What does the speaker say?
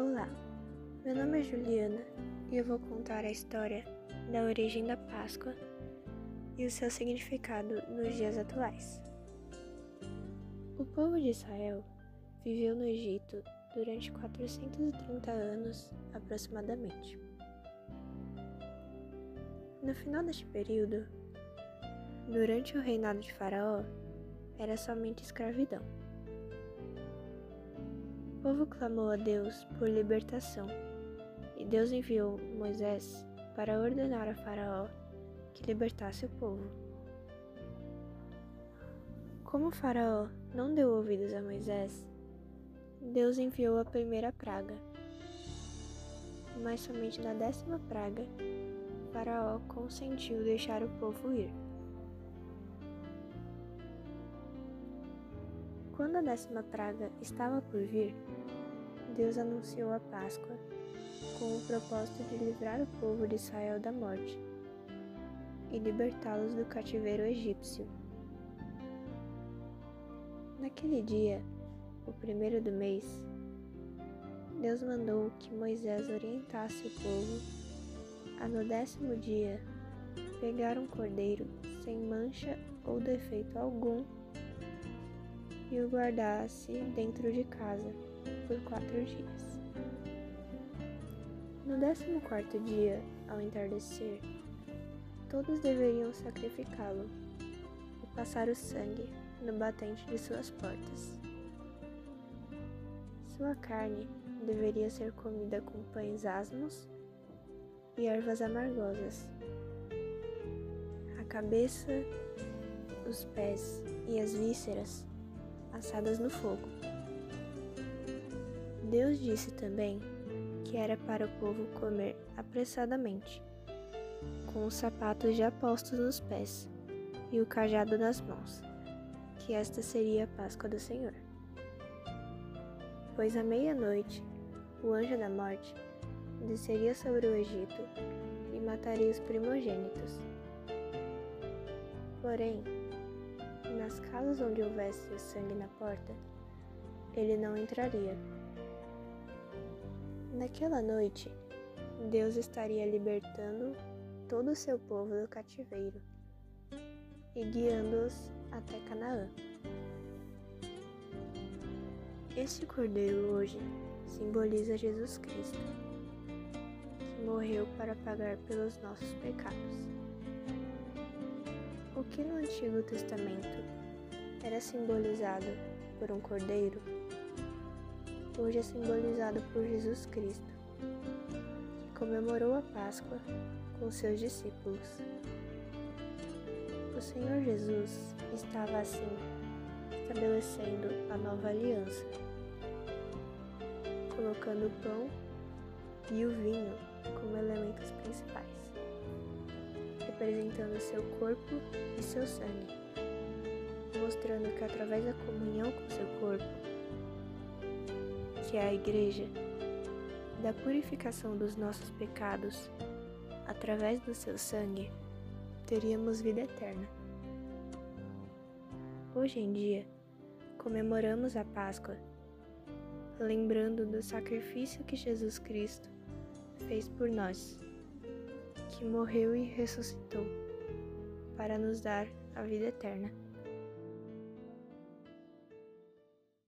Olá, meu nome é Juliana e eu vou contar a história da origem da Páscoa e o seu significado nos dias atuais. O povo de Israel viveu no Egito durante 430 anos aproximadamente. No final deste período, durante o reinado de Faraó, era somente escravidão. O povo clamou a Deus por libertação, e Deus enviou Moisés para ordenar a Faraó que libertasse o povo. Como Faraó não deu ouvidos a Moisés, Deus enviou a primeira praga. Mas somente na décima praga, Faraó consentiu deixar o povo ir. Quando a décima praga estava por vir, Deus anunciou a Páscoa com o propósito de livrar o povo de Israel da morte e libertá-los do cativeiro egípcio. Naquele dia, o primeiro do mês, Deus mandou que Moisés orientasse o povo a no décimo dia pegar um cordeiro sem mancha ou defeito algum e o guardasse dentro de casa por quatro dias. No décimo quarto dia, ao entardecer, todos deveriam sacrificá-lo e passar o sangue no batente de suas portas. Sua carne deveria ser comida com pães asmos e ervas amargosas. A cabeça, os pés e as vísceras assadas no fogo. Deus disse também que era para o povo comer apressadamente, com os sapatos já postos nos pés e o cajado nas mãos, que esta seria a Páscoa do Senhor. Pois à meia-noite, o anjo da morte desceria sobre o Egito e mataria os primogênitos. Porém, nas casas onde houvesse sangue na porta, ele não entraria. Naquela noite, Deus estaria libertando todo o seu povo do cativeiro e guiando-os até Canaã. Este cordeiro hoje simboliza Jesus Cristo, que morreu para pagar pelos nossos pecados. Que no Antigo Testamento era simbolizado por um cordeiro, hoje é simbolizado por Jesus Cristo, que comemorou a Páscoa com seus discípulos. O Senhor Jesus estava assim estabelecendo a nova aliança, colocando o pão e o vinho como elementos principais representando seu corpo e seu sangue, mostrando que através da comunhão com seu corpo, que é a Igreja, da purificação dos nossos pecados, através do seu sangue, teríamos vida eterna. Hoje em dia, comemoramos a Páscoa, lembrando do sacrifício que Jesus Cristo fez por nós que morreu e ressuscitou para nos dar a vida eterna.